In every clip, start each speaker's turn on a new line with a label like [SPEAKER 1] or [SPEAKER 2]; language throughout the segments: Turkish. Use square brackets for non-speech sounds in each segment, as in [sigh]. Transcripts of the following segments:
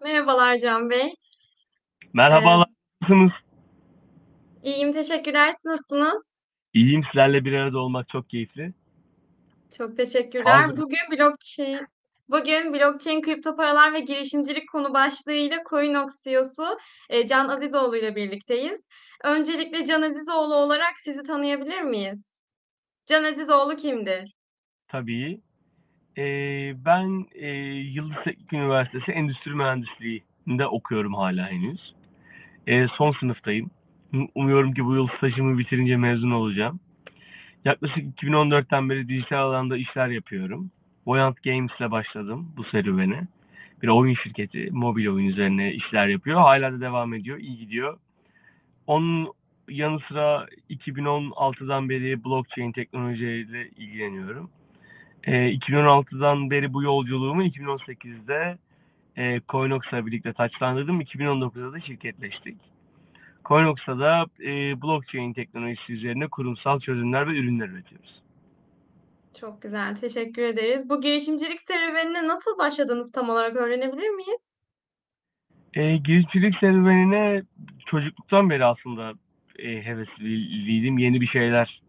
[SPEAKER 1] Merhabalar Can Bey.
[SPEAKER 2] Merhabalar,
[SPEAKER 1] Eee
[SPEAKER 2] nasılsınız?
[SPEAKER 1] İyiyim, teşekkürler. Siz nasılsınız?
[SPEAKER 2] İyiyim, sizlerle bir arada olmak çok keyifli.
[SPEAKER 1] Çok teşekkürler.
[SPEAKER 2] Hazırım.
[SPEAKER 1] Bugün blockchain bugün blockchain, kripto paralar ve girişimcilik konu başlığıyla Coinox CEO'su, eee, Can Azizoğlu ile birlikteyiz. Öncelikle Can Azizoğlu olarak sizi tanıyabilir miyiz? Can Azizoğlu kimdir?
[SPEAKER 2] Tabii. Ben, eee, Yıldız Teknik Üniversitesi Endüstri Mühendisliği'nde okuyorum hâlâ henüz. Eee, son sınıftayım. Umuyorum ki bu yıl stajımı bitirince mezun olacağım. Yaklaşık 2014'ten beri dijital alanda işler yapıyorum. Voyant Games'le başladım bu serüvene. Bir oyun şirketi, mobil oyun üzerine işler yapıyor. Hâlâ da devam ediyor, iyi gidiyor. Onun yanı sıra 2016'dan beri blockchain teknolojileriyle ilgileniyorum. Eee, 2016'dan beri bu yolculuğumu 2018'de, eee, Coinox'la birlikte taçlandırdım. 2019'da da şirketleştik. Coinox'ta da, eee, blockchain teknolojisi üzerine kurumsal çözümler ve ürünler üretiyoruz.
[SPEAKER 1] Çok güzel, teşekkür ederiz. Bu girişimcilik serüvenine nasıl başladınız tam olarak öğrenebilir miyiz?
[SPEAKER 2] Eee, girişimcilik serüvenine çocukluktan beri aslında, eee, hevesliydim. Yeni bir şeyler,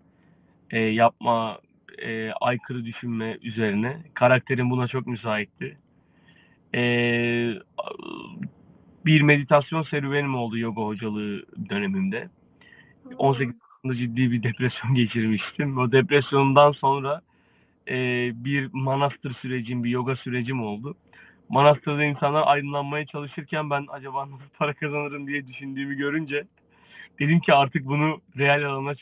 [SPEAKER 2] eee, yapma, eee, aykırı düşünme üzerine. Karakterim buna çok müsaitti. Eee, bir meditasyon serüvenim oldu yoga hocalığı dönemimde. 18
[SPEAKER 1] A!
[SPEAKER 2] yaşında ciddi bir depresyon [laughs] geçirmiştim. O depresyondan sonra, eee, bir manastır sürecim, bir yoga sürecim oldu. Manastırda insanlar aydınlanmaya çalışırken ben acaba nasıl para kazanırım diye düşündüğümü görünce dedim ki artık bunu reel alana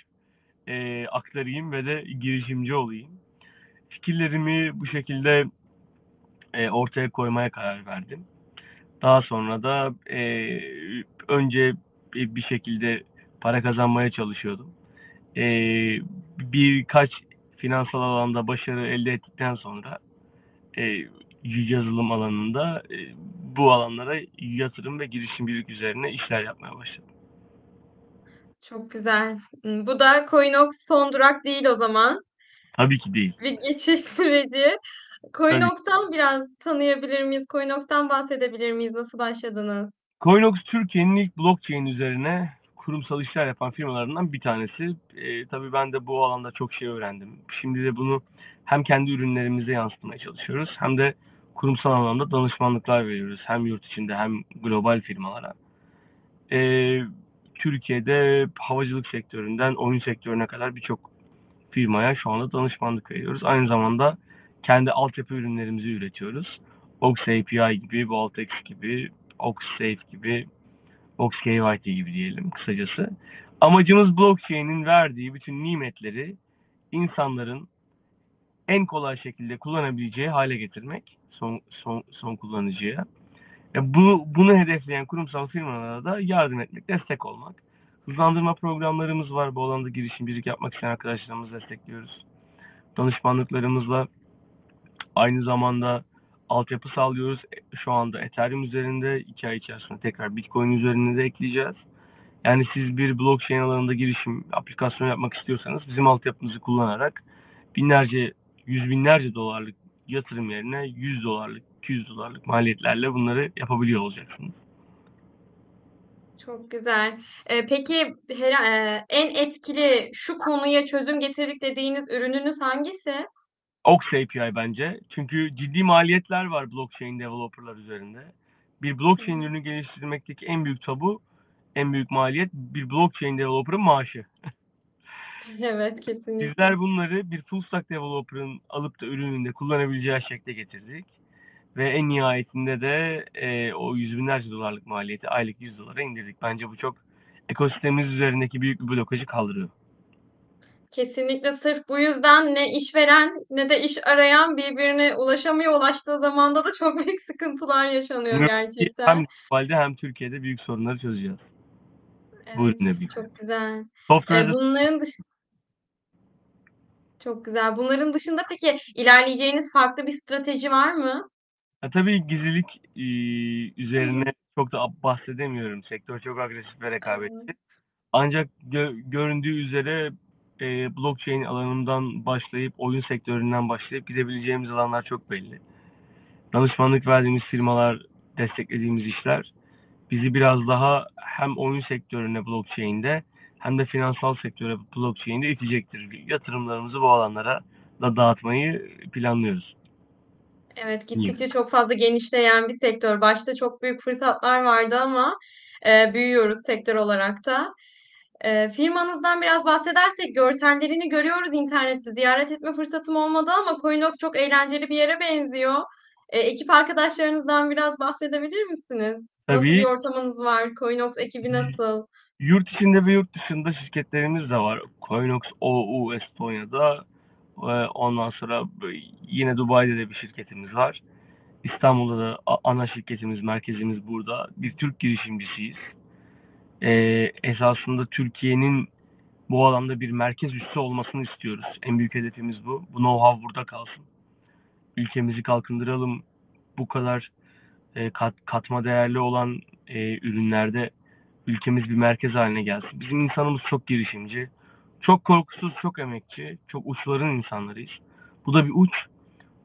[SPEAKER 2] eee, aktarayım ve de girişimci olayım. Fikirlerimi bu şekilde, eee, ortaya koymaya karar verdim. Daha sonra da, eee, önce bi bir şekilde para kazanmaya çalışıyordum. Eee, birkaç finansal alanda başarı elde ettikten sonra, eee, yazılım alanında, eee, bu alanlara yatırım ve girişimcilik üzerine işler yapmaya başladım.
[SPEAKER 1] Çok güzel. Bu da Coinox son durak değil o zaman.
[SPEAKER 2] Tabii ki değil.
[SPEAKER 1] Bir geçiş [laughs] süreci. Coinox'tan biraz tanıyabilir miyiz? Coinox'tan bahsedebilir miyiz? Nasıl başladınız?
[SPEAKER 2] Coinox Türkiye'nin ilk blockchain üzerine kurumsal işler yapan firmalarından bir tanesi. Eee, tabii ben de bu alanda çok şey öğrendim. Şimdi de bunu hem kendi ürünlerimize yansıtmaya çalışıyoruz hem de kurumsal anlamda danışmanlıklar veriyoruz. Hem yurt içinde hem global firmalara. Eee, Türkiye'de havacılık sektöründen oyun sektörüne kadar birçok firmaya şu anda danışmanlık veriyoruz. Aynı zamanda kendi altyapı ürünlerimizi üretiyoruz. Ox API gibi, Vaultex gibi, Oxsafe gibi, OxKYT gibi diyelim kısacası. Amacımız blockchain'in verdiği bütün nimetleri insanların en kolay şekilde kullanabileceği hâle getirmek son son son kullanıcıya. E, bu bunu hedefleyen kurumsal firmalara da yardım etmek, destek olmak. Hızlandırma programlarımız var. Bu alanda girişimcilik yapmak isteyen arkadaşlarımızı destekliyoruz. Danışmanlıklarımızla aynı zamanda altyapı sağlıyoruz. E, şu anda Ethereum üzerinde, 2 ay içerisinde tekrar Bitcoin üzerine de ekleyeceğiz. Yani siz bir blockchain alanında girişim, aplikasyon yapmak istiyorsanız bizim altyapımızı kullanarak binlerce, yüz binlerce dolarlık yatırım yerine $100'lık, $200'lık maliyetlerle bunları yapabiliyor olacaksınız.
[SPEAKER 1] Çok güzel. Eee, peki hera eee, en etkili, şu konuya çözüm getirdik dediğiniz ürününüz hangisi?
[SPEAKER 2] Ox API bence. Çünkü ciddi maliyetler var blockchain developer'lar üzerinde. Bir blockchain ürünü geliştirmekteki en büyük tabu, en büyük maliyet bir blockchain developer'ın maaşı. [laughs]
[SPEAKER 1] Evet, kesinlikle.
[SPEAKER 2] Bizler bunları bir full stack developer'ın alıp da ürününde kullanabileceği şekle getirdik ve en nihayetinde de, eee, o yüz binlerce dolarlık maliyeti aylık $100'a indirdik. Bence bu çok ekosistemimiz üzerindeki büyük bir blokajı kaldırıyor.
[SPEAKER 1] Kesinlikle sırf bu yüzden ne işveren ne de iş arayan birbirine ulaşamıyor. Ulaştığı zamanda da çok büyük sıkıntılar yaşanıyor
[SPEAKER 2] ki hem
[SPEAKER 1] gerçekten.
[SPEAKER 2] globalde hem Türkiye'de büyük sorunları çözeceğiz. Bu
[SPEAKER 1] Evet,
[SPEAKER 2] ürünle birlikte.
[SPEAKER 1] çok güzel.
[SPEAKER 2] Software
[SPEAKER 1] Eee,
[SPEAKER 2] as a
[SPEAKER 1] bunların dış Çok güzel. Bunların dışında peki ilerleyeceğiniz farklı bir strateji var mı?
[SPEAKER 2] Ya, tabii gizlilik,
[SPEAKER 1] hı.
[SPEAKER 2] üzerine çok da bahsedemiyorum. Sektör çok agresif ve rekabetçi. Ancak gö göründüğü üzere, eee, blockchain alanından başlayıp, oyun sektöründen başlayıp gidebileceğimiz alanlar çok belli. Danışmanlık verdiğimiz firmalar desteklediğimiz işler bizi biraz daha hem oyun sektörüne blockchain'de hem de finansal sektöre blockchain'de itecektir. Yatırımlarımızı bu alanlara da dağıtmayı planlıyoruz.
[SPEAKER 1] Evet, gittikçe çok fazla genişleyen bir sektör. Başta çok büyük fırsatlar vardı ama e, büyüyoruz sektör olarak da. E, firmanızdan biraz bahsedersek görsellerini görüyoruz internette. Ziyaret etme fırsatım olmadı ama Coinox çok eğlenceli bir yere benziyor. E, ekip arkadaşlarınızdan biraz bahsedebilir misiniz? Nasıl
[SPEAKER 2] Tabii.
[SPEAKER 1] bir ortamınız var? Coinox ekibi nasıl?
[SPEAKER 2] Yurt içinde ve yurt dışında şirketlerimiz de var. Coinox OU Estonya'da, ondan sonra yine Dubai'de de bir şirketimiz var. İstanbul'da da ana şirketimiz, merkezimiz burada. Biz Türk girişimcisiyiz. E, esasında Türkiye'nin bu alanda bir merkez üssü olmasını istiyoruz. En büyük hedefimiz bu. Bu know-how burada kalsın. Ülkemizi kalkındıralım. Bu kadar e, kat, katma değerli olan e, ürünlerde ülkemiz bir merkez haline gelsin. Bizim insanımız çok girişimci, çok korkusuz, çok emekçi, çok uçların insanlarıyız. Bu da bir uç.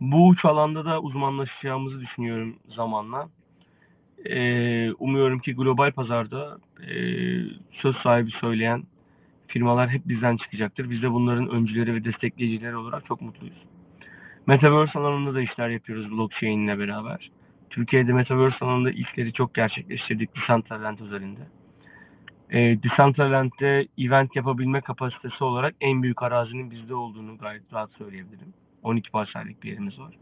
[SPEAKER 2] Bu uç alanda da uzmanlaşacağımızı düşünüyorum zamanla. Ee, umuyorum ki global pazarda e, söz sahibi söyleyen firmalar hep bizden çıkacaktır. Biz de bunların öncüleri ve destekleyicileri olarak çok mutluyuz. Metaverse alanında da işler yapıyoruz blockchain ile beraber. Türkiye'de Metaverse alanında ilkleri çok gerçekleştirdik Decentraland özelinde. E, Decentraland'de event yapabilme kapasitesi olarak en büyük arazinin bizde olduğunu gayet rahat söyleyebilirim. 12 parsellik bir yerimiz var.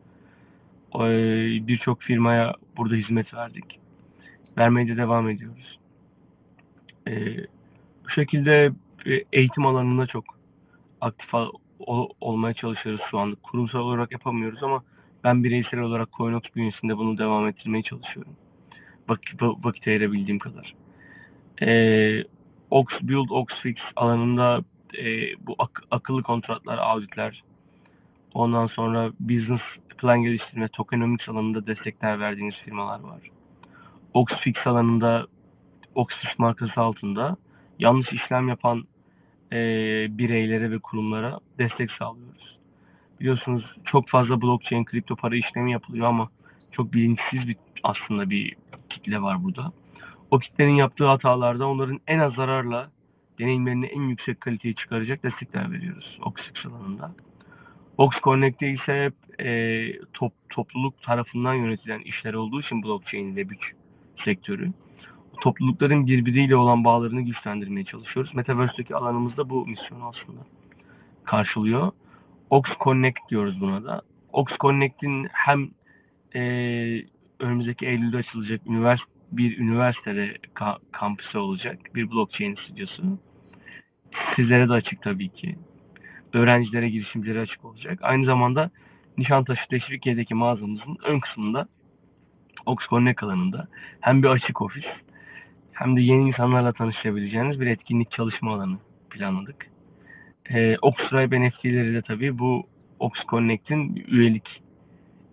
[SPEAKER 2] E, Birçok firmaya burada hizmet verdik. Vermeye de devam ediyoruz. E, bu şekilde e, eğitim alanında çok aktif ol- ol- olmaya çalışıyoruz şu anda. Kurumsal olarak yapamıyoruz ama ben bireysel olarak Coinox bünyesinde bunu devam ettirmeye çalışıyorum. Vakit, vakit ayırabildiğim kadar. Ee, Ox Build, Ox Fix alanında e, bu ak- akıllı kontratlar, auditler, ondan sonra business plan geliştirme, tokenomics alanında destekler verdiğimiz firmalar var. Ox Fix alanında Oxfix markası altında yanlış işlem yapan e, bireylere ve kurumlara destek sağlıyoruz. Biliyorsunuz çok fazla blockchain, kripto para işlemi yapılıyor ama çok bilinçsiz bir aslında bir kitle var burada. O kitlenin yaptığı hatalarda onların en az zararla deneyimlerini en yüksek kaliteye çıkaracak destekler veriyoruz Oxfix alanında. Ox Connect'te ise hep e, top, topluluk tarafından yönetilen işler olduğu için blockchain ve büyük sektörü toplulukların birbiriyle olan bağlarını güçlendirmeye çalışıyoruz. Metaverse'deki alanımızda bu misyon aslında karşılıyor. Ox Connect diyoruz buna da. Ox Connect'in hem e, önümüzdeki Eylül'de açılacak ünivers bir üniversitede ka- kampüsü olacak. Bir blockchain stüdyosu. Sizlere de açık tabii ki. Öğrencilere, girişimcilere açık olacak. Aynı zamanda Nişantaşı Teşvikiye'deki mağazamızın ön kısmında Ox Connect alanında hem bir açık ofis hem de yeni insanlarla tanışabileceğiniz bir etkinlik çalışma alanı planladık. Ee, Oxtribe NFT'leri de tabii bu Ox Connect'in üyelik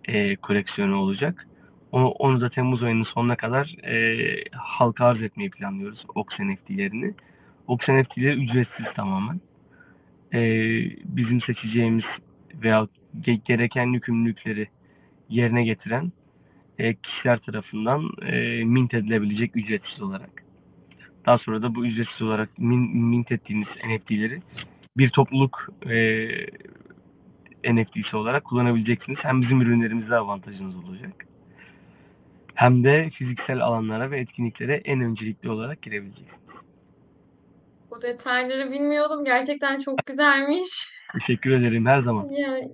[SPEAKER 2] e, koleksiyonu olacak. Onu, da Temmuz ayının sonuna kadar e, halka arz etmeyi planlıyoruz Ox NFT'lerini. Ox NFT'leri ücretsiz tamamen. E, bizim seçeceğimiz veya ge- gereken yükümlülükleri yerine getiren e, kişiler tarafından e, mint edilebilecek ücretsiz olarak. Daha sonra da bu ücretsiz olarak min, mint ettiğiniz NFT'leri bir topluluk e, NFT'si olarak kullanabileceksiniz. Hem bizim ürünlerimizde avantajınız olacak. Hem de fiziksel alanlara ve etkinliklere en öncelikli olarak girebileceksiniz.
[SPEAKER 1] Bu detayları bilmiyordum. Gerçekten çok güzelmiş.
[SPEAKER 2] Teşekkür ederim her zaman.
[SPEAKER 1] Yani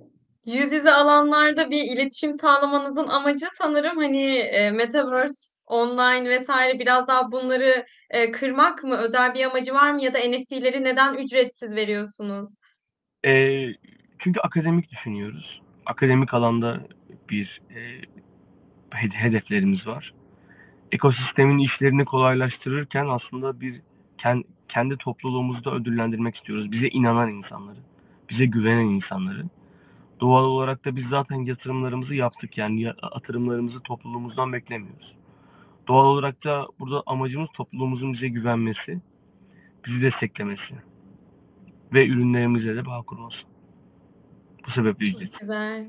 [SPEAKER 1] yüz yüze alanlarda bir iletişim sağlamanızın amacı sanırım hani e, Metaverse, online vesaire biraz daha bunları e, kırmak mı? Özel bir amacı var mı? Ya da NFT'leri neden ücretsiz veriyorsunuz?
[SPEAKER 2] E, çünkü akademik düşünüyoruz. Akademik alanda bir e, hedeflerimiz var. Ekosistemin işlerini kolaylaştırırken aslında bir ken- kendi topluluğumuzu da ödüllendirmek istiyoruz. Bize inanan insanları, bize güvenen insanları. Doğal olarak da biz zaten yatırımlarımızı yaptık. Yani ya- yatırımlarımızı topluluğumuzdan beklemiyoruz. Doğal olarak da burada amacımız topluluğumuzun bize güvenmesi, bizi desteklemesi ve ürünlerimize de bağ kurması. Bu sebeple ücretsiz.
[SPEAKER 1] Güzel.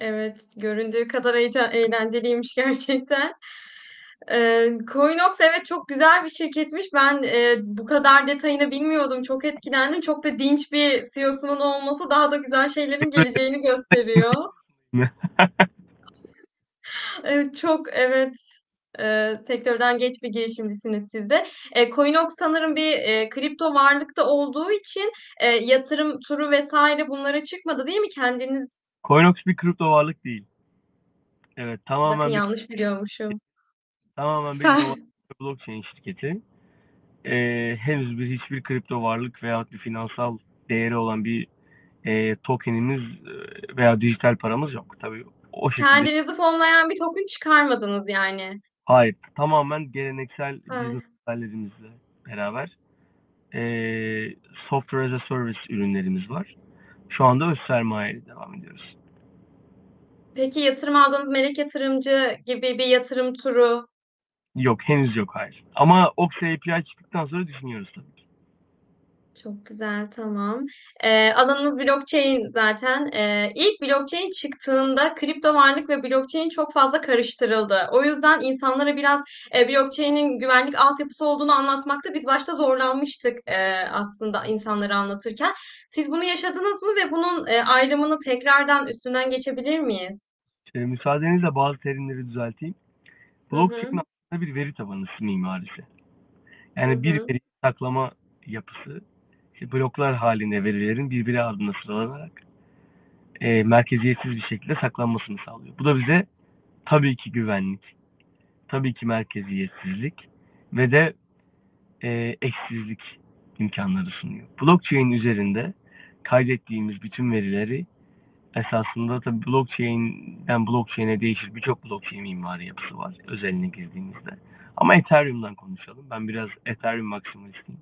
[SPEAKER 1] Evet, göründüğü kadar heyecan, eğlenceliymiş [laughs] gerçekten. Eee, Coinox evet çok güzel bir şirketmiş. Ben eee, bu kadar detayını bilmiyordum. Çok etkilendim. Çok da dinç bir CEO'sunun olması daha da güzel şeylerin geleceğini [laughs] gösteriyor. [laughs] Evet, çok evet. Eee, sektörden genç bir girişimcisiniz siz de. Eee, Coinox sanırım bir eee, kripto varlıkta olduğu için eee, yatırım turu vesaire bunlara çıkmadı değil mi? Kendiniz
[SPEAKER 2] Coinox bir kripto varlık değil. Evet,
[SPEAKER 1] bakın
[SPEAKER 2] tamamen bir
[SPEAKER 1] yanlış biliyormuşum.
[SPEAKER 2] tamamen bir
[SPEAKER 1] Süper.
[SPEAKER 2] blockchain şirketi. Ee, henüz bir hiçbir kripto varlık veya bir finansal değeri olan bir e, tokenimiz veya dijital paramız yok. Tabii o şekilde.
[SPEAKER 1] Kendinizi fonlayan bir token çıkarmadınız yani.
[SPEAKER 2] Hayır, tamamen geleneksel
[SPEAKER 1] Süper.
[SPEAKER 2] business modellerimizle beraber e, software as a service ürünlerimiz var. Şu anda öz sermayeyle devam ediyoruz.
[SPEAKER 1] Peki yatırım aldığınız melek yatırımcı gibi bir yatırım turu
[SPEAKER 2] Yok, henüz yok hayır. Ama Oxy API çıktıktan sonra düşünüyoruz tabii ki.
[SPEAKER 1] Çok güzel, tamam. Eee, alanınız blockchain zaten. Eee, ilk blockchain çıktığında kripto varlık ve blockchain çok fazla karıştırıldı. O yüzden insanlara biraz e, blockchain'in güvenlik altyapısı olduğunu anlatmakta biz başta zorlanmıştık e, aslında insanlara anlatırken. Siz bunu yaşadınız mı ve bunun e, ayrımını tekrardan üstünden geçebilir miyiz?
[SPEAKER 2] E, müsaadenizle bazı terimleri düzelteyim.
[SPEAKER 1] Hı
[SPEAKER 2] Blockchain
[SPEAKER 1] hı.
[SPEAKER 2] aslında bir veri tabanı mimarisi.
[SPEAKER 1] Hı
[SPEAKER 2] Yani bir
[SPEAKER 1] hı.
[SPEAKER 2] veri saklama yapısı, bloklar halinde verilerin birbiri ardına sıralanarak e, merkeziyetsiz bir şekilde saklanmasını sağlıyor. Bu da bize tabii ki güvenlik, tabii ki merkeziyetsizlik ve de e, eşsizlik imkanları sunuyor. Blockchain üzerinde kaydettiğimiz bütün verileri esasında tabii blockchain'den blockchain'e değişir birçok blockchain mimari yapısı var özeline girdiğimizde. Ama Ethereum'dan konuşalım. Ben biraz Ethereum maksimalistiyim.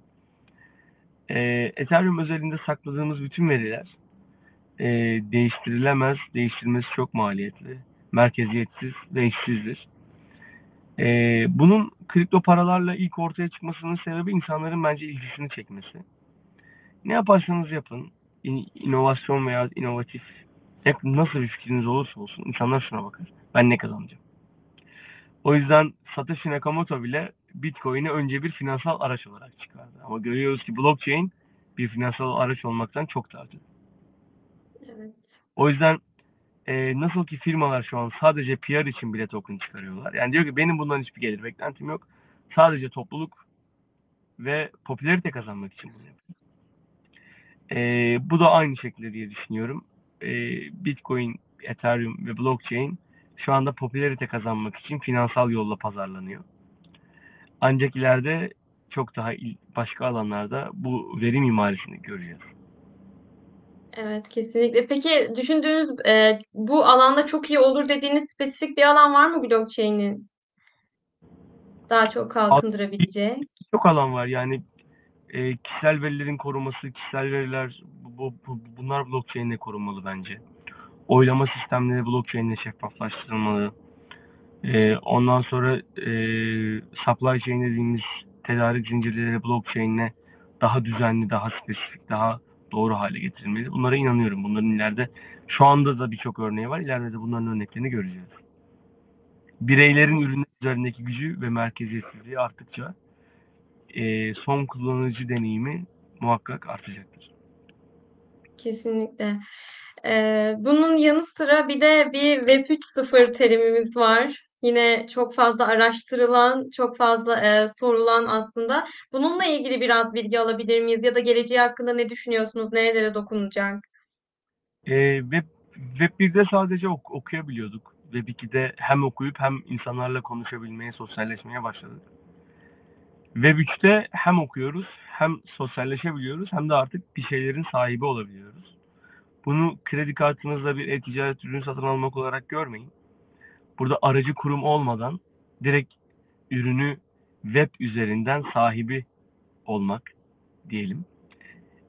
[SPEAKER 2] Ee, Ethereum özelinde sakladığımız bütün veriler e, değiştirilemez, değiştirmesi çok maliyetli, merkeziyetsiz ve eşsizdir. Ee, bunun kripto paralarla ilk ortaya çıkmasının sebebi insanların bence ilgisini çekmesi. Ne yaparsanız yapın, in- inovasyon veya inovatif ne- nasıl bir fikriniz olursa olsun insanlar şuna bakar. Ben ne kazanacağım? O yüzden Satoshi Nakamoto bile Bitcoin'i önce bir finansal araç olarak çıkardı. Ama görüyoruz ki blockchain bir finansal araç olmaktan çok daha öte.
[SPEAKER 1] Evet.
[SPEAKER 2] O yüzden e, nasıl ki firmalar şu an sadece PR için bile token çıkarıyorlar. Yani diyor ki benim bundan hiçbir gelir beklentim yok. Sadece topluluk ve popülarite kazanmak için bunu yapıyorum. E, bu da aynı şekilde diye düşünüyorum. E, Bitcoin, Ethereum ve blockchain şu anda popülarite kazanmak için finansal yolla pazarlanıyor. Ancak ileride çok daha başka alanlarda bu veri mimarisini göreceğiz.
[SPEAKER 1] Evet, kesinlikle. Peki düşündüğünüz e, bu alanda çok iyi olur dediğiniz spesifik bir alan var mı blockchain'in daha çok kalkındırabileceği?
[SPEAKER 2] Çok alan var yani e, kişisel verilerin korunması, kişisel veriler bu, bu- bunlar blockchain'le korunmalı bence. Oylama sistemleri blockchain'le şeffaflaştırılmalı. E, ondan sonra e, supply chain dediğimiz tedarik zincirleri blockchain'le daha düzenli, daha spesifik, daha doğru hale getirilmeli. Bunlara inanıyorum. Bunların ileride şu anda da birçok örneği var. İleride de bunların örneklerini göreceğiz. Bireylerin ürünler üzerindeki gücü ve merkeziyetsizliği arttıkça e, son kullanıcı deneyimi muhakkak artacaktır.
[SPEAKER 1] Kesinlikle. Ee, bunun yanı sıra bir de bir Web 3.0 terimimiz var. Yine çok fazla araştırılan, çok fazla e, sorulan aslında. Bununla ilgili biraz bilgi alabilir miyiz? Ya da geleceği hakkında ne düşünüyorsunuz? Nerelere dokunacak?
[SPEAKER 2] E, Web, Web 1'de sadece ok- okuyabiliyorduk. Web 2'de hem okuyup hem insanlarla konuşabilmeye, sosyalleşmeye başladık. Web 3'te hem okuyoruz, hem sosyalleşebiliyoruz, hem de artık bir şeylerin sahibi olabiliyoruz. Bunu kredi kartınızla bir e-ticaret ürünü satın almak olarak görmeyin. Burada aracı kurum olmadan direkt ürünü web üzerinden sahibi olmak diyelim.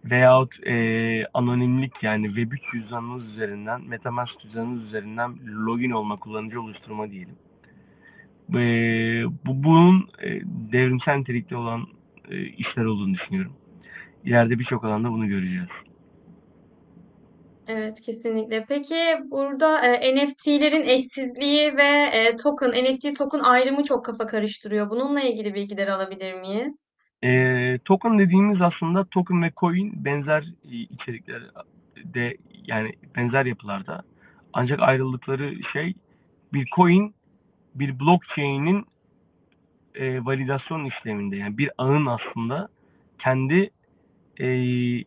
[SPEAKER 2] Veyahut e, anonimlik yani Web 3 cüzdanınız üzerinden, Metamask cüzdanınız üzerinden login olma, kullanıcı oluşturma diyelim. E, bu bunun e, devrimsel nitelikli olan e, işler olduğunu düşünüyorum. İleride birçok alanda bunu göreceğiz.
[SPEAKER 1] Evet, kesinlikle. Peki burada e, NFT'lerin eşsizliği ve e, token, NFT token ayrımı çok kafa karıştırıyor. Bununla ilgili bilgiler alabilir miyiz?
[SPEAKER 2] Ee, token dediğimiz aslında token ve coin benzer e, içerikler de yani benzer yapılarda. Ancak ayrıldıkları şey bir coin bir blockchain'in e, validasyon işleminde yani bir ağın aslında kendi e,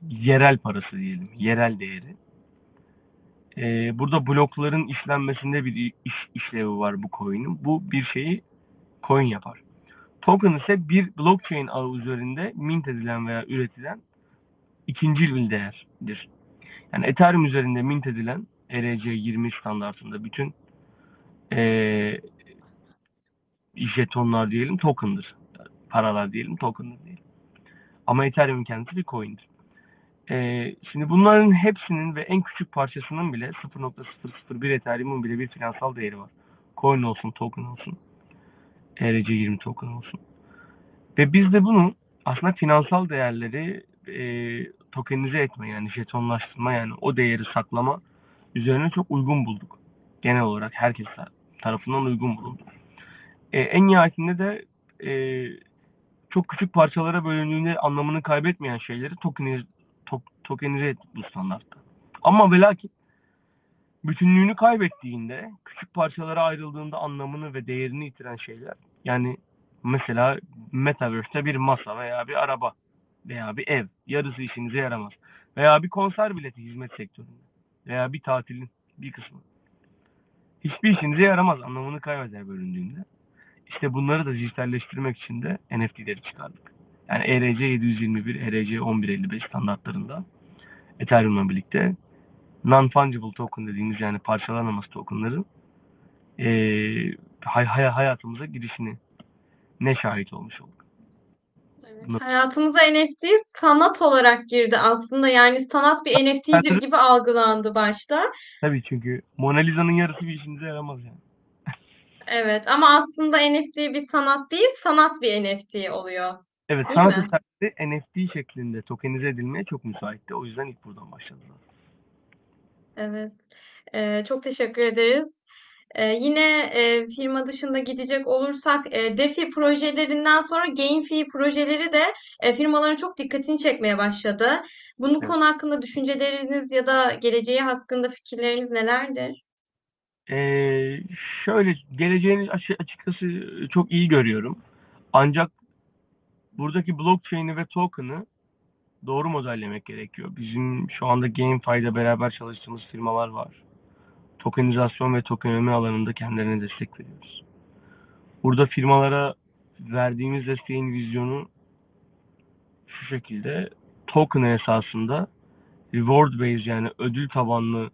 [SPEAKER 2] yerel parası diyelim, yerel değeri. E, burada blokların işlenmesinde bir iş, işlevi var bu coin'in. Bu bir şeyi coin yapar. Token ise bir blockchain ağı üzerinde mint edilen veya üretilen ikinci bir değerdir. Yani Ethereum üzerinde mint edilen ERC20 standartında bütün e, jetonlar diyelim token'dır. Paralar diyelim token'dır diyelim. Ama Ethereum kendisi bir coin'dir. Ee, şimdi bunların hepsinin ve en küçük parçasının bile 0.001 Ethereum'un bile bir finansal değeri var. Coin olsun, token olsun. ERC20 token olsun. Ve biz de bunu aslında finansal değerleri e, tokenize etme yani jetonlaştırma yani o değeri saklama üzerine çok uygun bulduk. Genel olarak herkes tarafından uygun bulundu. E, en nihayetinde de e, çok küçük parçalara bölündüğünde anlamını kaybetmeyen şeyleri tokenize, to, tokenize ettik bu standartta. Ama ve lakin bütünlüğünü kaybettiğinde, küçük parçalara ayrıldığında anlamını ve değerini yitiren şeyler. Yani mesela Metaverse'te bir masa veya bir araba veya bir ev yarısı işinize yaramaz. Veya bir konser bileti hizmet sektöründe veya bir tatilin bir kısmı. Hiçbir işinize yaramaz anlamını kaybeder bölündüğünde. İşte bunları da dijitalleştirmek için de NFT'leri çıkardık. Yani ERC 721, ERC 1155 standartlarında Ethereum'la birlikte non-fungible token dediğimiz yani parçalanamaz tokenların e, hay, hay, hayatımıza girişini ne şahit olmuş olduk.
[SPEAKER 1] Evet, hayatımıza NFT sanat olarak girdi aslında. Yani sanat bir NFT'dir gibi algılandı başta.
[SPEAKER 2] Tabii çünkü Mona Lisa'nın yarısı bir işinize yaramaz yani.
[SPEAKER 1] Evet ama aslında NFT bir sanat değil, sanat bir NFT oluyor.
[SPEAKER 2] Evet,
[SPEAKER 1] Değil
[SPEAKER 2] sanat
[SPEAKER 1] mi?
[SPEAKER 2] eserleri NFT şeklinde tokenize edilmeye çok müsaitti. O yüzden ilk buradan başladılar.
[SPEAKER 1] Evet. Eee, çok teşekkür ederiz. Eee, yine eee, firma dışında gidecek olursak eee, DeFi projelerinden sonra GameFi projeleri de eee, firmaların çok dikkatini çekmeye başladı. Bu
[SPEAKER 2] Evet.
[SPEAKER 1] konu hakkında düşünceleriniz ya da geleceği hakkında fikirleriniz nelerdir?
[SPEAKER 2] Ee, şöyle geleceğini açı- açıkçası çok iyi görüyorum. Ancak buradaki blockchain'i ve token'ı doğru modellemek gerekiyor. Bizim şu anda GameFi'de beraber çalıştığımız firmalar var. Tokenizasyon ve tokenomize alanında kendilerine destek veriyoruz. Burada firmalara verdiğimiz desteğin vizyonu şu şekilde token esasında reward based yani ödül tabanlı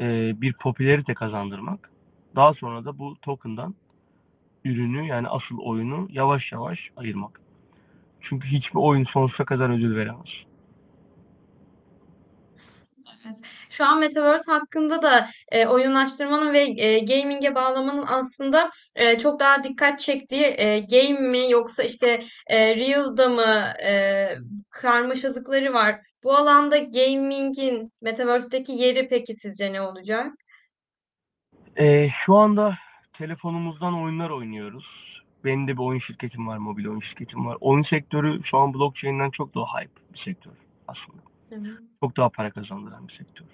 [SPEAKER 2] e, bir popülerite kazandırmak. Daha sonra da bu token'dan ürünü yani asıl oyunu yavaş yavaş ayırmak. Çünkü hiçbir oyun sonsuza kadar ödül veremez.
[SPEAKER 1] Şu an Metaverse hakkında da e, oyunlaştırmanın ve e, gaming'e bağlamanın aslında e, çok daha dikkat çektiği e, game mi yoksa işte e, real'da mı e, karmaşalıkları var. Bu alanda gaming'in Metaverse'deki yeri peki sizce ne olacak?
[SPEAKER 2] E, şu anda telefonumuzdan oyunlar oynuyoruz. Benim de bir oyun şirketim var, mobil oyun şirketim var. Oyun sektörü şu an blockchain'den çok daha hype bir sektör aslında. Çok daha para kazandıran bir sektör.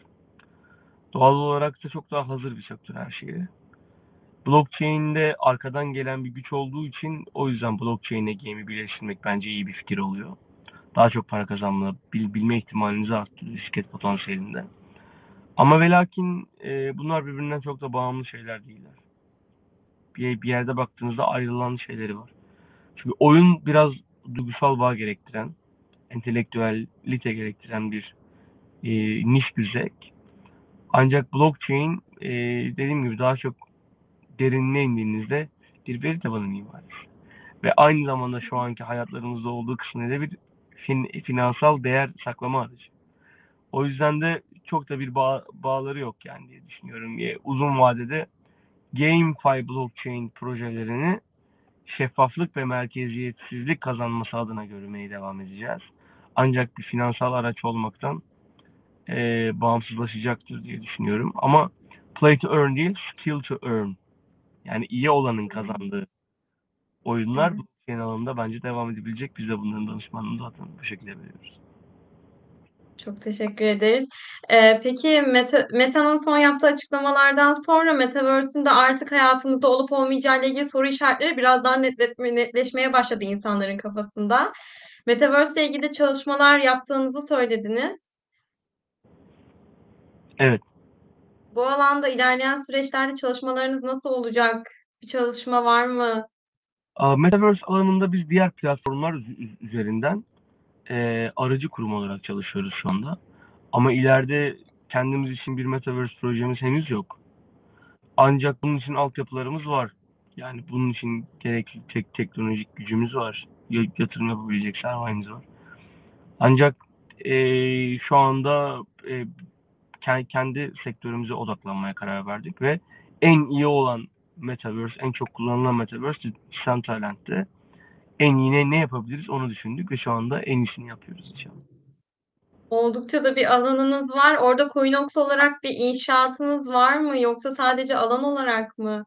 [SPEAKER 2] Doğal olarak da çok daha hazır bir sektör her şeye. Blockchain'de arkadan gelen bir güç olduğu için o yüzden blockchain'e game'i birleştirmek bence iyi bir fikir oluyor. Daha çok para kazanma, bil, bilme ihtimalinizi arttırıyor şirket potansiyelinde. Ama ve lakin e, bunlar birbirinden çok da bağımlı şeyler değiller. Bir, bir yerde baktığınızda ayrılan şeyleri var. Çünkü oyun biraz duygusal bağ gerektiren, entelektüellite gerektiren bir e, niş güzek. Ancak blockchain e, dediğim gibi daha çok derinine indiğinizde bir veri tabanı mimarisi. Ve aynı zamanda şu anki hayatlarımızda olduğu kısmında da bir fin, finansal değer saklama aracı. O yüzden de çok da bir bağ, bağları yok yani diye düşünüyorum. E, uzun vadede GameFi blockchain projelerini şeffaflık ve merkeziyetsizlik kazanması adına görmeye devam edeceğiz. Ancak bir finansal araç olmaktan e, bağımsızlaşacaktır diye düşünüyorum. Ama play to earn değil, skill to earn. Yani iyi olanın kazandığı oyunlar blockchain alanında bence devam edebilecek. Biz de bunların danışmanlığını zaten bu şekilde veriyoruz.
[SPEAKER 1] Çok teşekkür ederiz. Eee, peki Meta Meta'nın son yaptığı açıklamalardan sonra Metaverse'ün de artık hayatımızda olup olmayacağıyla ilgili soru işaretleri biraz daha netletme netleşmeye başladı insanların kafasında. Metaverse'le ilgili de çalışmalar yaptığınızı söylediniz.
[SPEAKER 2] Evet.
[SPEAKER 1] Bu alanda ilerleyen süreçlerde çalışmalarınız nasıl olacak? Bir çalışma var mı?
[SPEAKER 2] Metaverse alanında biz diğer platformlar üz- üz- üzerinden e, aracı kurum olarak çalışıyoruz şu anda. Ama ileride kendimiz için bir Metaverse projemiz henüz yok. Ancak bunun için altyapılarımız var. Yani bunun için gerekli tek teknolojik gücümüz var. Ya- Yatırım yapabilecek sermayemiz var. Ancak e, şu anda e, ke- kendi sektörümüze odaklanmaya karar verdik ve en iyi olan Metaverse, en çok kullanılan Metaverse Decentraland'de en iyi ne, ne yapabiliriz onu düşündük ve şu anda en iyisini yapıyoruz inşallah.
[SPEAKER 1] Oldukça da bir alanınız var. Orada Coinox olarak bir inşaatınız var mı? Yoksa sadece alan olarak mı?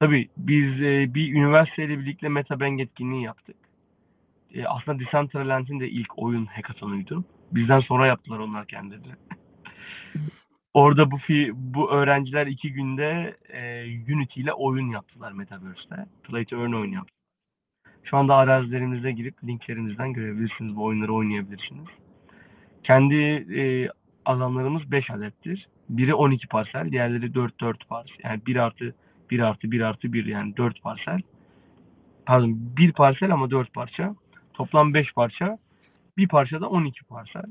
[SPEAKER 2] Tabii biz e, bir üniversiteyle birlikte MetaBank etkinliği yaptık. E, aslında Decentraland'in de ilk oyun hackathonuydu. Bizden sonra yaptılar onlar kendileri. [laughs] Orada bu fi, bu öğrenciler iki günde e, Unity ile oyun yaptılar Metaverse'te. Play to Earn oyun yaptılar. Şu anda arazilerimize girip linklerimizden görebilirsiniz. Bu oyunları oynayabilirsiniz. Kendi e, alanlarımız 5 adettir. Biri 12 parsel, diğerleri 4-4 parsel. Yani 1 artı 1 artı 1 artı 1 yani 4 parsel. Pardon 1 parsel ama 4 parça. Toplam 5 parça. Bir parçada 12 parsel.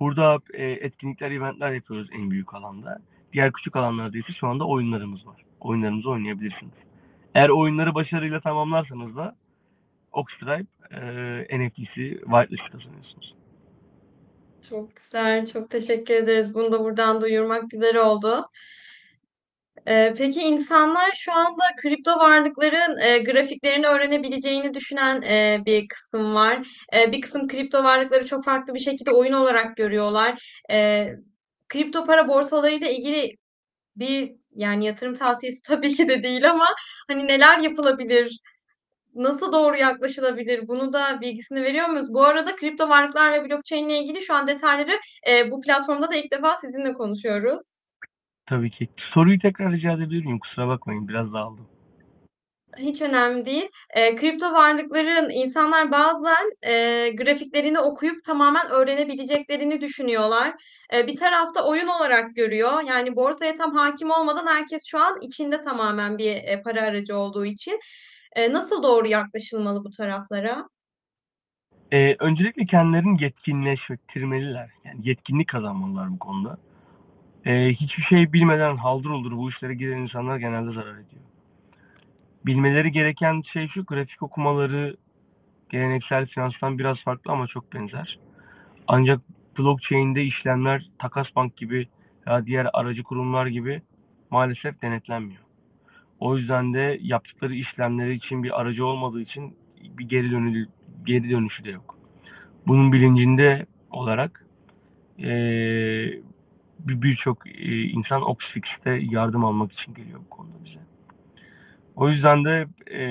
[SPEAKER 2] Burada e, etkinlikler, eventler yapıyoruz en büyük alanda. Diğer küçük alanlarda ise şu anda oyunlarımız var. Oyunlarımızı oynayabilirsiniz. Eğer oyunları başarıyla tamamlarsanız da Oxstripe e, NFT'si whitelist kazanıyorsunuz.
[SPEAKER 1] Çok güzel, çok teşekkür ederiz. Bunu da buradan duyurmak güzel oldu. Ee, peki insanlar şu anda kripto varlıkların e, grafiklerini öğrenebileceğini düşünen e, bir kısım var. E, bir kısım kripto varlıkları çok farklı bir şekilde oyun olarak görüyorlar. E, kripto para borsalarıyla ilgili bir yani yatırım tavsiyesi [laughs] tabii ki de değil ama hani neler yapılabilir? Nasıl doğru yaklaşılabilir? Bunu da bilgisini veriyor muyuz? Bu arada kripto varlıklar ve blockchain ile ilgili şu an detayları e, bu platformda da ilk defa sizinle konuşuyoruz.
[SPEAKER 2] Tabii ki. Soruyu tekrar rica miyim? Kusura bakmayın biraz dağıldım.
[SPEAKER 1] Hiç önemli değil. E, kripto varlıkların insanlar bazen e, grafiklerini okuyup tamamen öğrenebileceklerini düşünüyorlar. Bir tarafta oyun olarak görüyor. Yani borsaya tam hakim olmadan herkes şu an içinde tamamen bir e, para aracı olduğu için. Nasıl doğru yaklaşılmalı bu taraflara?
[SPEAKER 2] Ee, öncelikle kendilerini yetkinleştirmeliler. Yani yetkinlik kazanmalılar bu konuda. Ee, hiçbir şey bilmeden haldır olur bu işlere giren insanlar genelde zarar ediyor. Bilmeleri gereken şey şu, grafik okumaları geleneksel finanstan biraz farklı ama çok benzer. Ancak blockchain'de işlemler takas bank gibi veya diğer aracı kurumlar gibi maalesef denetlenmiyor. O yüzden de yaptıkları işlemleri için bir aracı olmadığı için bir geri dönülü, geri dönüşü de yok. Bunun bilincinde olarak bir birçok e, insan Oxfix'te yardım almak için geliyor bu konuda bize. O yüzden de e,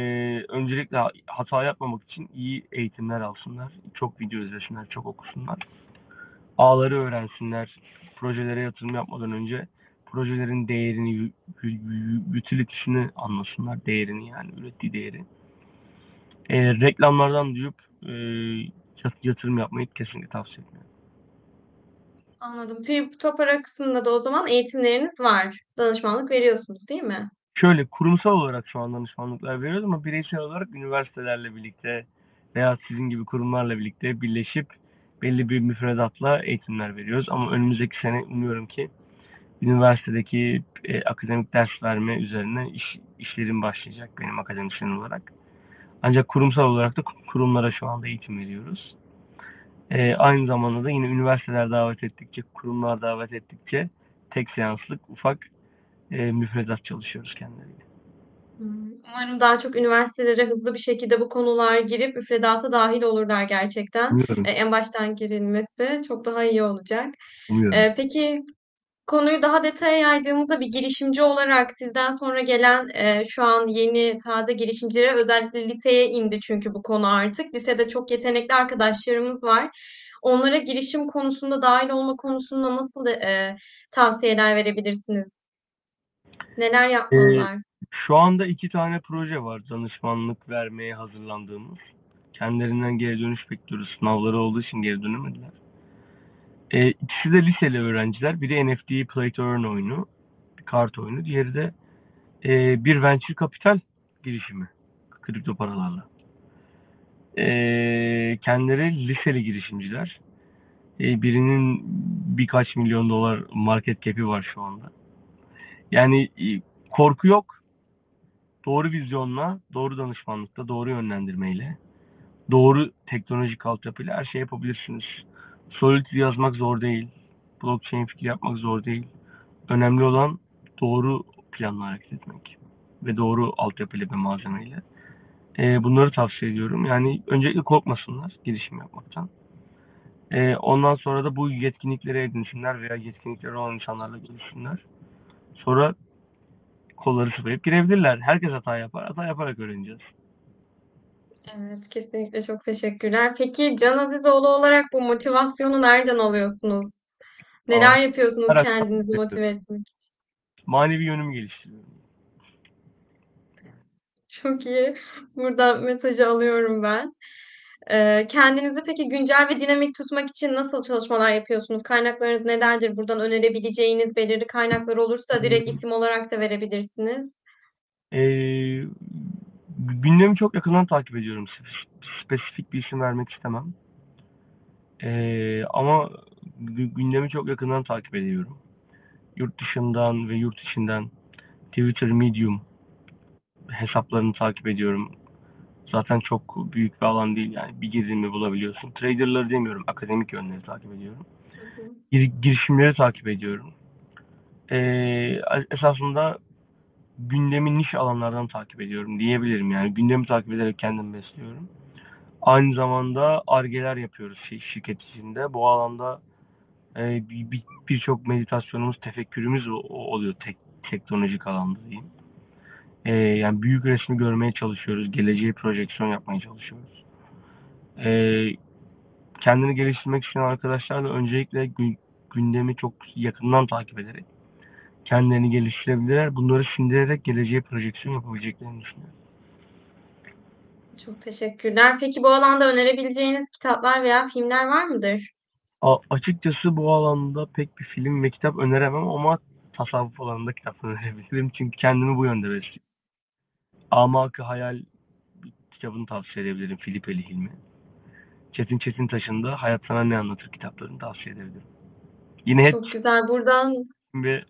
[SPEAKER 2] öncelikle hata yapmamak için iyi eğitimler alsınlar. Çok video izlesinler, çok okusunlar. Ağları öğrensinler. Projelere yatırım yapmadan önce projelerin değerini, utility'sini anlasınlar. Değerini yani ürettiği değeri. E, reklamlardan duyup e, yatırım yapmayı kesinlikle tavsiye etmiyorum.
[SPEAKER 1] Anladım. Kripto para kısmında da o zaman eğitimleriniz var. Danışmanlık veriyorsunuz, değil mi?
[SPEAKER 2] Şöyle kurumsal olarak şu an danışmanlıklar veriyoruz ama bireysel olarak üniversitelerle birlikte veya sizin gibi kurumlarla birlikte birleşip belli bir müfredatla eğitimler veriyoruz. Ama önümüzdeki sene umuyorum ki üniversitedeki e, akademik ders verme üzerine iş, işlerim başlayacak benim akademisyen olarak. Ancak kurumsal olarak da kurumlara şu anda eğitim veriyoruz. E, aynı zamanda da yine üniversiteler davet ettikçe, kurumlar davet ettikçe tek seanslık ufak e, müfredat çalışıyoruz kendileriyle.
[SPEAKER 1] Hımm. Umarım daha çok üniversitelere hızlı bir şekilde bu konular girip müfredata dâhil olurlar gerçekten.
[SPEAKER 2] Umuyorum.
[SPEAKER 1] Eee, en baştan girilmesi çok daha iyi olacak.
[SPEAKER 2] Umuyorum.
[SPEAKER 1] Eee, peki, konuyu daha detaya yaydığımızda bir girişimci olarak sizden sonra gelen, eee, şu an yeni, taze girişimcilere özellikle liseye indi çünkü bu konu artık. Lisede çok yetenekli arkadaşlarımız var. Onlara girişim konusunda, dâhil olma konusunda nasıl, eee, tavsiyeler verebilirsiniz? Neler
[SPEAKER 2] Eee,
[SPEAKER 1] yapmalılar?
[SPEAKER 2] Şu anda 2 tane proje var danışmanlık vermeye hazırlandığımız. Kendilerinden geri dönüş bekliyoruz. Sınavları olduğu için geri dönemediler. Eee, ikisi de liseli öğrenciler. Biri NFT Play to Earn oyunu, bir kart oyunu. Diğeri de eee, bir venture kapital girişimi kripto paralarla. Eee, kendileri liseli girişimciler. Eee, birinin birkaç milyon dolar market cap'i var şu anda. Yani i korku yok. Doğru vizyonla, doğru danışmanlıkla, doğru yönlendirmeyle, doğru teknolojik altyapıyla her şeyi yapabilirsiniz. Solidity yazmak zor değil. Blockchain fikri yapmak zor değil. Önemli olan doğru planla hareket etmek ve doğru altyapıyla ve malzemeyle. Eee, bunları tavsiye ediyorum. Yani öncelikle korkmasınlar girişim yapmaktan. Eee, ondan sonra da bu yetkinlikleri edinsinler veya yetkinlikleri olan insanlarla görüşsünler. Sonra kolları sıvayıp girebilirler. Herkes hata yapar. Hata yaparak öğreneceğiz.
[SPEAKER 1] Evet, kesinlikle çok teşekkürler. Peki, Can Azizoğlu olarak bu motivasyonu nereden alıyorsunuz? Neler yapıyorsunuz
[SPEAKER 2] Meraktan
[SPEAKER 1] kendinizi motive etmek için?
[SPEAKER 2] Manevi yönümü geliştiriyorum.
[SPEAKER 1] Çok iyi. Buradan mesajı alıyorum ben. Kendinizi peki güncel ve dinamik tutmak için nasıl çalışmalar yapıyorsunuz? Kaynaklarınız nelerdir? Buradan önerebileceğiniz belirli kaynaklar olursa direkt isim olarak da verebilirsiniz.
[SPEAKER 2] Gü gündemi çok yakından takip ediyorum. Sp spesifik bir isim vermek istemem. Eee, ama gü gündemi çok yakından takip ediyorum. Yurt dışından ve yurt içinden Twitter, Medium hesaplarını takip ediyorum. Zaten çok büyük bir alan değil yani. Bir girdin mi bulabiliyorsun. Trader'ları demiyorum, akademik yönleri takip ediyorum. Gir girişimleri takip ediyorum. Eee, esasında gündemi niş alanlardan takip ediyorum diyebilirim yani. Gündemi takip ederek kendimi besliyorum. Aynı zamanda Ar-Ge'ler yapıyoruz şi şirket içinde. Bu alanda eee, bi bi birçok meditasyonumuz, tefekkürümüz oluyor tek teknolojik alanda diyeyim. Eee, yani büyük resmi görmeye çalışıyoruz. Geleceğe projeksiyon yapmaya çalışıyoruz. Eee, kendini geliştirmek isteyen arkadaşlar da öncelikle gü gündemi çok yakından takip ederek kendilerini geliştirebilirler. Bunları sindirerek geleceğe projeksiyon yapabileceklerini düşünüyorum.
[SPEAKER 1] Çok teşekkürler. Peki, bu alanda önerebileceğiniz kitaplar veya filmler var mıdır?
[SPEAKER 2] A açıkçası bu alanda pek bir film ve kitap öneremem ama tasavvuf alanında kitap önerebilirim. Çünkü kendimi bu yönde besliyorum. Amak-ı Hayal kitabını tavsiye edebilirim Filipeli Hilmi. Çetin Çetintaş'ın da Hayat Sana Ne Anlatır kitaplarını tavsiye edebilirim. Yine hep
[SPEAKER 1] Çok güzel. Buradan
[SPEAKER 2] ve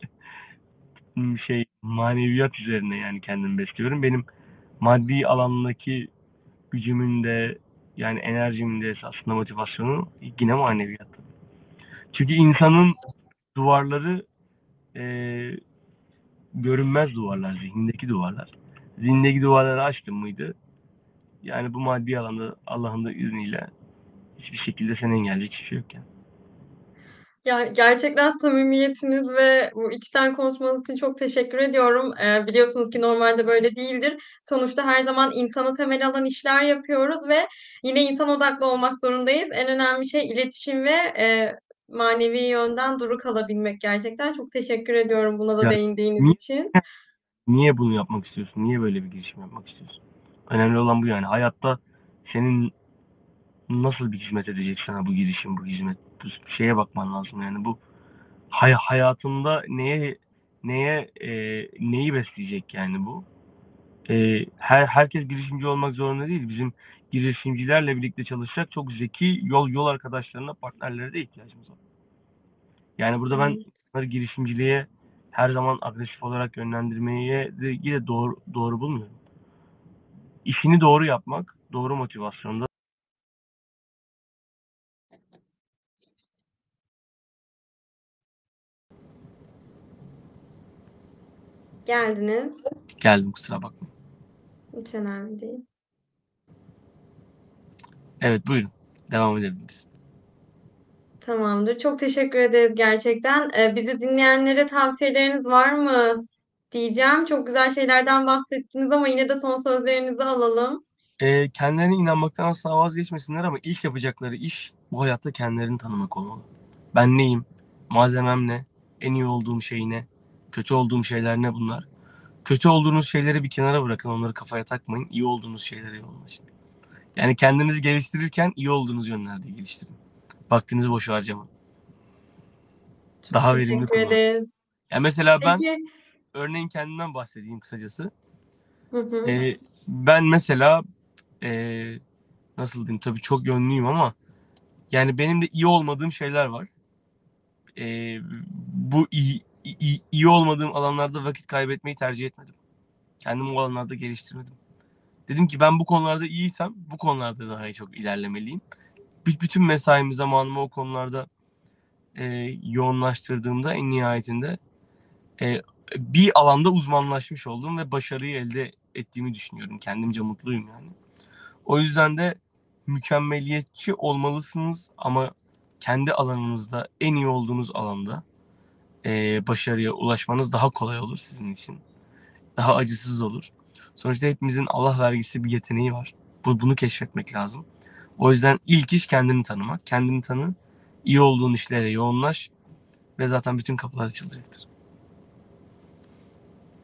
[SPEAKER 2] şey, maneviyat üzerine yani kendimi besliyorum. Benim maddi alandaki gücümün de yani enerjimin de esasında motivasyonu yine maneviyatta. Çünkü insanın duvarları eee, görünmez duvarlar, zihnindeki duvarlar. Zihnindeki duvarları açtın mıydı, yani bu maddi alanda Allah'ın da izniyle hiçbir şekilde seni engelleyecek hiçbir şey yok yani.
[SPEAKER 1] Ya, gerçekten samimiyetiniz ve bu içten konuşmanız için çok teşekkür ediyorum. Eee, biliyorsunuz ki normalde böyle değildir. Sonuçta her zaman insanı temel alan işler yapıyoruz ve yine insan odaklı olmak zorundayız. En önemli şey iletişim ve, eee, manevi yönden duru kalabilmek gerçekten. Çok teşekkür ediyorum buna da
[SPEAKER 2] Ya,
[SPEAKER 1] değindiğiniz için.
[SPEAKER 2] Niye bunu yapmak istiyorsun? Niye böyle bir girişim yapmak istiyorsun? Önemli olan bu yani. Hayatta senin nasıl bir hizmet edecek sana bu girişim, bu hizmet? Bu şeye bakman lazım yani bu hay hayatında neye neye eee, neyi besleyecek yani bu? Eee, her herkes girişimci olmak zorunda değil. Bizim girişimcilerle birlikte çalışacak çok zeki yol yol arkadaşlarına, partnerlere de ihtiyacımız var. Yani burada ben
[SPEAKER 1] Evet.
[SPEAKER 2] girişimciliğe her zaman agresif olarak yönlendirmeye de yine doğru doğru bulmuyorum. İşini doğru yapmak, doğru motivasyonda
[SPEAKER 1] Geldiniz.
[SPEAKER 2] Geldim kusura bakma.
[SPEAKER 1] Hiç önemli değil.
[SPEAKER 2] Evet buyurun. Devam edebiliriz.
[SPEAKER 1] Tamamdır. Çok teşekkür ederiz gerçekten. Ee, bizi dinleyenlere tavsiyeleriniz var mı diyeceğim. Çok güzel şeylerden bahsettiniz ama yine de son sözlerinizi alalım.
[SPEAKER 2] Ee, kendilerine inanmaktan asla vazgeçmesinler ama ilk yapacakları iş bu hayatta kendilerini tanımak olmalı. Ben neyim? Malzemem ne? En iyi olduğum şey ne? Kötü olduğum şeyler ne bunlar? Kötü olduğunuz şeyleri bir kenara bırakın. Onları kafaya takmayın. İyi olduğunuz şeylere yoğunlaşın. Yani kendinizi geliştirirken iyi olduğunuz yönlerde geliştirin. Vaktinizi boş harcamayın.
[SPEAKER 1] Çok
[SPEAKER 2] Daha verimli
[SPEAKER 1] teşekkür
[SPEAKER 2] kullanın.
[SPEAKER 1] ederiz.
[SPEAKER 2] Ya mesela ben
[SPEAKER 1] Peki.
[SPEAKER 2] örneğin kendimden bahsedeyim kısacası.
[SPEAKER 1] Hı hı.
[SPEAKER 2] Ee, ben mesela ee, nasıl diyeyim tabii çok yönlüyüm ama yani benim de iyi olmadığım şeyler var. Ee, bu iyi, iyi, iyi olmadığım alanlarda vakit kaybetmeyi tercih etmedim. Kendimi o alanlarda geliştirmedim. Dedim ki ben bu konularda iyiysem bu konularda daha çok ilerlemeliyim. Bütün mesaimi zamanımı o konularda e, yoğunlaştırdığımda en nihayetinde e, bir alanda uzmanlaşmış oldum ve başarıyı elde ettiğimi düşünüyorum. Kendimce mutluyum yani. O yüzden de mükemmeliyetçi olmalısınız ama kendi alanınızda en iyi olduğunuz alanda e, başarıya ulaşmanız daha kolay olur sizin için. Daha acısız olur. Sonuçta hepimizin Allah vergisi bir yeteneği var. Bu, bunu keşfetmek lazım. O yüzden ilk iş kendini tanımak. Kendini tanı, iyi olduğun işlere yoğunlaş ve zaten bütün kapılar açılacaktır.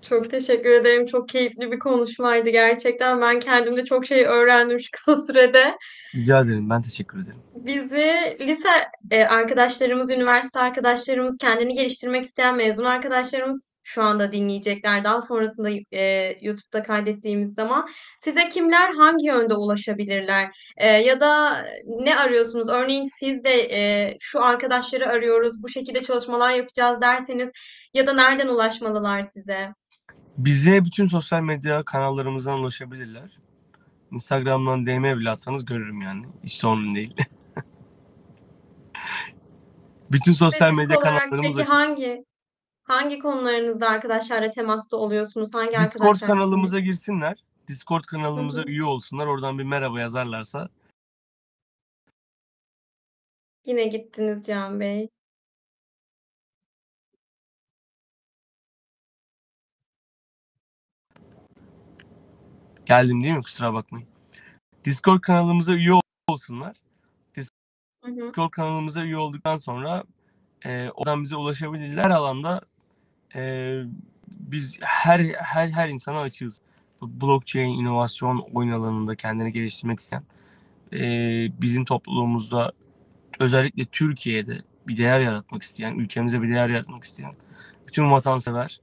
[SPEAKER 1] Çok teşekkür ederim. Çok keyifli bir konuşmaydı gerçekten. Ben kendim de çok şey öğrendim şu kısa sürede.
[SPEAKER 2] Rica ederim. Ben teşekkür ederim.
[SPEAKER 1] Bizi lise e, arkadaşlarımız, üniversite arkadaşlarımız, kendini geliştirmek isteyen mezun arkadaşlarımız şu anda dinleyecekler. Daha sonrasında e, YouTube'da kaydettiğimiz zaman size kimler hangi yönde ulaşabilirler? E, ya da ne arıyorsunuz? Örneğin siz de e, şu arkadaşları arıyoruz, bu şekilde çalışmalar yapacağız derseniz ya da nereden ulaşmalılar size?
[SPEAKER 2] Bize bütün sosyal medya kanallarımızdan ulaşabilirler. Instagram'dan DM bile atsanız görürüm yani. Hiç sorun değil. [laughs] bütün sosyal medya kanallarımız
[SPEAKER 1] peki
[SPEAKER 2] açık.
[SPEAKER 1] hangi hangi konularınızda arkadaşlarla temasta oluyorsunuz? Hangi
[SPEAKER 2] Discord
[SPEAKER 1] arkadaşlar
[SPEAKER 2] kanalımıza girsinler. Discord kanalımıza
[SPEAKER 1] Hı hı.
[SPEAKER 2] üye olsunlar. Oradan bir merhaba yazarlarsa
[SPEAKER 1] Yine gittiniz Can Bey.
[SPEAKER 2] geldim değil mi? Kusura bakmayın. Discord kanalımıza üye olsunlar.
[SPEAKER 1] Hı hı.
[SPEAKER 2] Discord kanalımıza üye olduktan sonra e, oradan bize ulaşabilirler. Her alanda e, biz her her her insana açığız. Blockchain, inovasyon, oyun alanında kendini geliştirmek isteyen e, bizim topluluğumuzda özellikle Türkiye'de bir değer yaratmak isteyen, ülkemize bir değer yaratmak isteyen bütün vatansever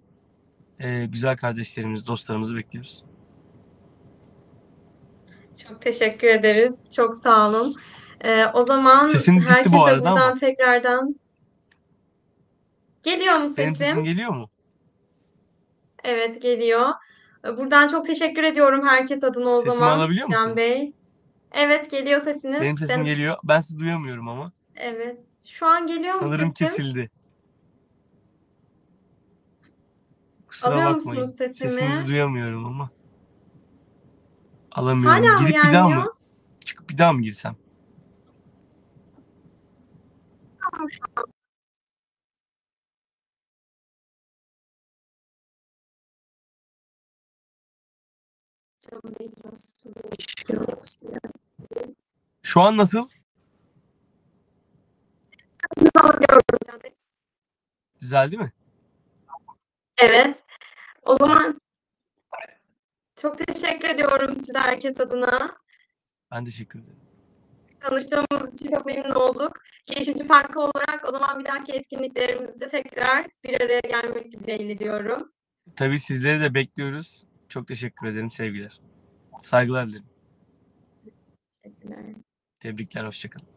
[SPEAKER 2] e, güzel kardeşlerimiz, dostlarımızı bekliyoruz.
[SPEAKER 1] Çok teşekkür ederiz. Çok sağ olun. Ee, o zaman
[SPEAKER 2] Sesiniz gitti bu arada
[SPEAKER 1] buradan
[SPEAKER 2] ama.
[SPEAKER 1] tekrardan geliyor mu
[SPEAKER 2] Benim
[SPEAKER 1] sesim?
[SPEAKER 2] sesim geliyor mu?
[SPEAKER 1] Evet geliyor. Buradan çok teşekkür ediyorum herkes adına o
[SPEAKER 2] Sesimi
[SPEAKER 1] zaman
[SPEAKER 2] alabiliyor
[SPEAKER 1] Can
[SPEAKER 2] musunuz?
[SPEAKER 1] Bey. Evet geliyor sesiniz.
[SPEAKER 2] Benim sesim
[SPEAKER 1] Ben-
[SPEAKER 2] geliyor. Ben sizi duyamıyorum ama.
[SPEAKER 1] Evet. Şu an geliyor mu
[SPEAKER 2] Sanırım
[SPEAKER 1] sesim?
[SPEAKER 2] kesildi. Kusura
[SPEAKER 1] Alıyor
[SPEAKER 2] bakmayın.
[SPEAKER 1] musunuz sesimi?
[SPEAKER 2] Sesinizi duyamıyorum ama. Alamıyorum.
[SPEAKER 1] Hala mı
[SPEAKER 2] Girip bir daha mı? Çıkıp bir daha mı girsem? Şu an nasıl? Düzeldi mi?
[SPEAKER 1] Evet. O zaman çok teşekkür ediyorum size herkes adına.
[SPEAKER 2] Ben teşekkür ederim.
[SPEAKER 1] Tanıştığımız için çok memnun olduk. Girişimci Parkı olarak o zaman bir dahaki etkinliklerimizde tekrar bir araya gelmek dileğiyle diyorum.
[SPEAKER 2] Tabii sizleri de bekliyoruz. Çok teşekkür ederim. Sevgiler. Saygılar dilerim.
[SPEAKER 1] Teşekkürler.
[SPEAKER 2] Tebrikler. Hoşçakalın.